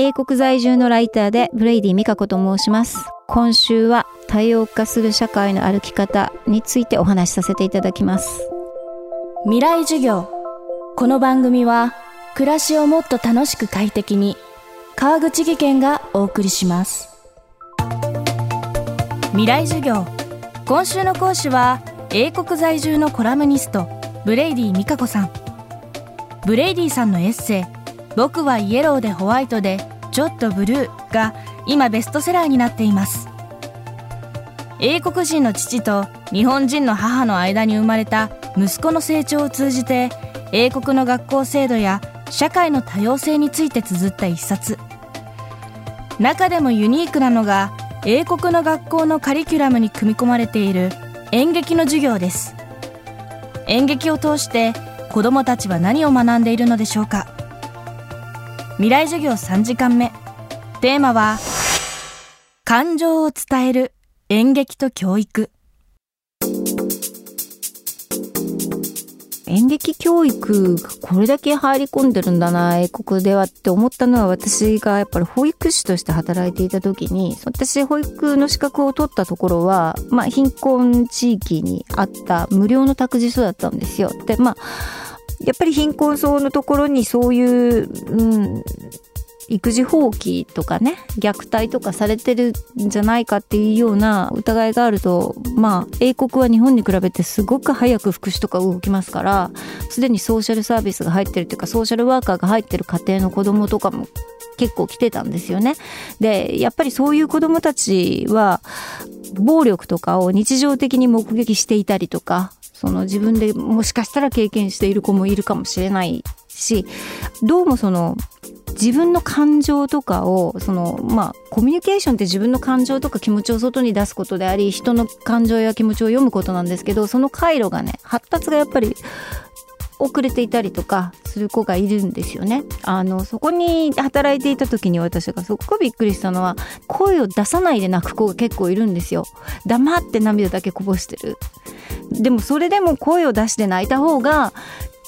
英国在住のライターでブレイディみかこと申します。今週は多様化する社会の歩き方についてお話しさせていただきます。未来授業。この番組は暮らしをもっと楽しく快適に川口技研がお送りします。未来授業。今週の講師は英国在住のコラムニストブレイディみかこさん。ブレイディさんのエッセイ「僕はイエローでホワイトでちょっとブルー」が今ベストセラーになっています。英国人の父と日本人の母の間に生まれた息子の成長を通じて英国の学校制度や社会の多様性について綴った一冊。中でもユニークなのが英国の学校のカリキュラムに組み込まれている演劇の授業です。演劇を通して子どもたちは何を学んでいるのでしょうか。未来授業3時間目テーマは感情を伝える演劇と教育演劇教育がこれだけ入り込んでるんだな英国ではって思ったのは私がやっぱり保育士として働いていた時に私保育の資格を取ったところは、まあ、貧困地域にあった無料の託児所だったんですよ。でまあやっぱり貧困層のところにそういう、うん、育児放棄とかね虐待とかされてるんじゃないかっていうような疑いがあるとまあ英国は日本に比べてすごく早く福祉とか動きますからすでにソーシャルサービスが入ってるというかソーシャルワーカーが入ってる家庭の子供とかも結構来てたんですよね。でやっぱりそういう子供たちは暴力とかを日常的に目撃していたりとかその自分でもしかしたら経験している子もいるかもしれないしどうもその自分の感情とかをそのまあコミュニケーションって自分の感情とか気持ちを外に出すことであり人の感情や気持ちを読むことなんですけどその回路がね発達がやっぱり遅れていたりとかする子がいるんですよね。あのそこに働いていた時に私がすごくびっくりしたのは声を出さないで泣く子が結構いるんですよ。黙って涙だけこぼしてる。でもそれでも声を出して泣いた方が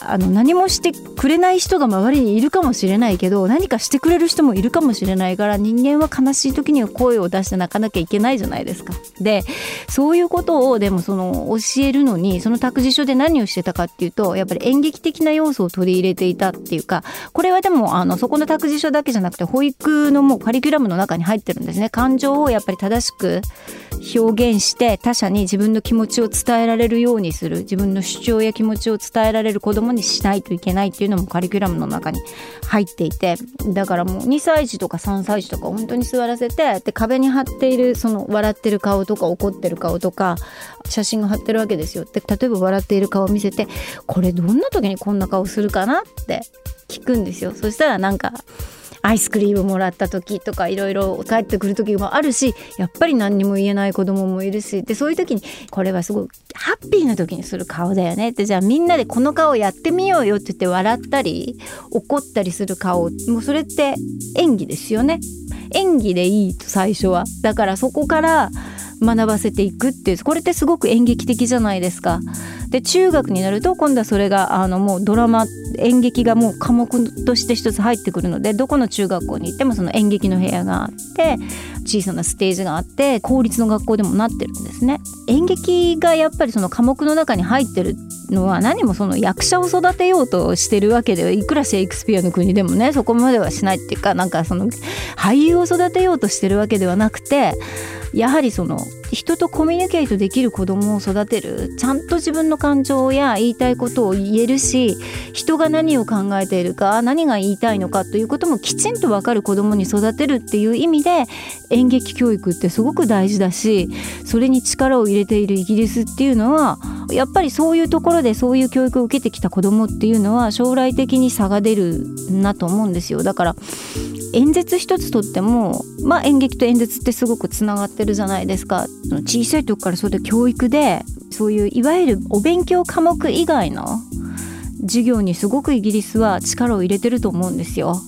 あの何もしてくれない人が周りにいるかもしれないけど何かしてくれる人もいるかもしれないから人間は悲しい時には声を出して泣かなきゃいけないじゃないですか。でそういうことをでもその教えるのにその託児所で何をしてたかっていうとやっぱり演劇的な要素を取り入れていたっていうかこれはでもあのそこの託児所だけじゃなくて保育のもうカリキュラムの中に入ってるんですね。感情をやっぱり正しく表現して他者に自分の気持ちを伝えられるようにする自分の主張や気持ちを伝えられる子もにしないといけないっていうのもカリキュラムの中に入っていてだからもう2歳児とか3歳児とか本当に座らせてで壁に貼っているその笑ってる顔とか怒ってる顔とか写真が貼ってるわけですよ。で例えば笑っている顔を見せてこれどんな時にこんな顔するかなって聞くんですよ。そしたらなんかアイスクリームもらった時とかいろいろ帰ってくる時もあるしやっぱり何にも言えない子供もいるしでそういう時にこれはすごいハッピーな時にする顔だよねってじゃあみんなでこの顔やってみようよって言って笑ったり怒ったりする顔もうそれって演技ですよね演技でいいと最初はだからそこから学ばせていくっていうこれってすごく演劇的じゃないですか。で中学になると今度はそれがあのもうドラマ演劇がもう科目として一つ入ってくるのでどこの中学校に行ってもその演劇の部屋があって小さなステージがあって公立の学校でもなってるんですね。演劇がやっぱりその科目の中に入ってるのは何もその役者を育てようとしてるわけではいくらシェイクスピアの国でもねそこまではしないっていうかなんかその俳優を育てようとしてるわけではなくてやはりその人とコミュニケートできる子供を育てるちゃんと自分の感情や言いたいことを言えるし人が何を考えているか何が言いたいのかということもきちんと分かる子供に育てるっていう意味で演劇教育ってすごく大事だしそれに力を入れているイギリスっていうのはやっぱりそういうところでそういう教育を受けてきた子供っていうのは将来的に差が出るなと思うんですよだから演説一つとってもまあ演劇と演説ってすごくつながってるじゃないですか小さい時からそういう教育でそういういわゆるお勉強科目以外の授業にすごくイギリスは力を入れてると思うんですよ。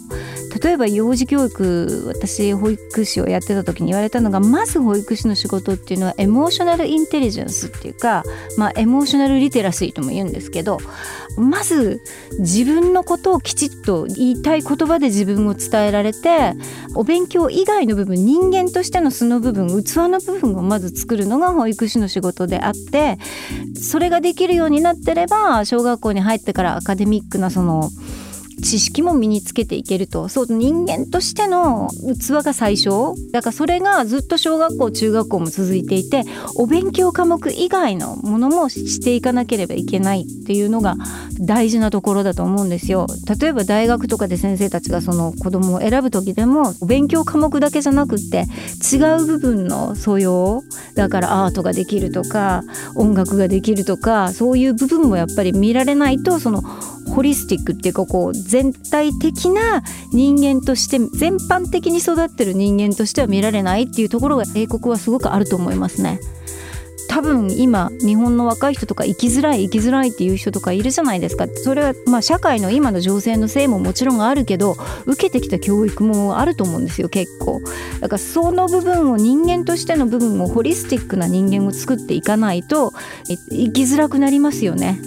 例えば幼児教育私保育士をやってた時に言われたのがまず保育士の仕事っていうのはエモーショナルインテリジェンスっていうか、まあ、エモーショナルリテラシーとも言うんですけどまず自分のことをきちっと言いたい言葉で自分を伝えられてお勉強以外の部分人間としての素の部分器の部分をまず作るのが保育士の仕事であってそれができるようになってれば小学校に入ってからアカデミックなその知識も身につけていけると。そう人間としての器が最初だからそれがずっと小学校中学校も続いていてお勉強科目以外のものもしていかなければいけないっていうのが大事なところだと思うんですよ。例えば大学とかで先生たちがその子供を選ぶ時でもお勉強科目だけじゃなくって違う部分の素養だからアートができるとか音楽ができるとかそういう部分もやっぱり見られないとそのホリスティックっていうかこう全体的な人間として全般的に育ってる人間としては見られないっていうところが英国はすごくあると思いますね。多分今日本の若い人とか生きづらい生きづらいっていう人とかいるじゃないですか。それはまあ社会の今の情勢のせいももちろんあるけど受けてきた教育もあると思うんですよ結構。だからその部分を人間としての部分をホリスティックな人間を作っていかないと生きづらくなりますよね。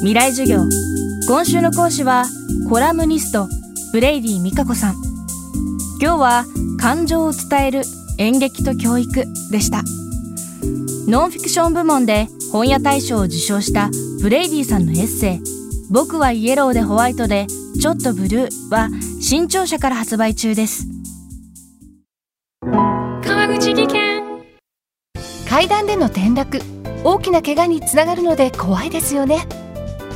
未来授業。今週の講師はコラムニストブレイディみかこさん。今日は感情を伝える演劇と教育でした。ノンフィクション部門で本屋大賞を受賞したブレイディさんのエッセイ。僕はイエローでホワイトでちょっとブルーは新潮社から発売中です。川口技研。階段での転落。大きな怪我につながるので怖いですよね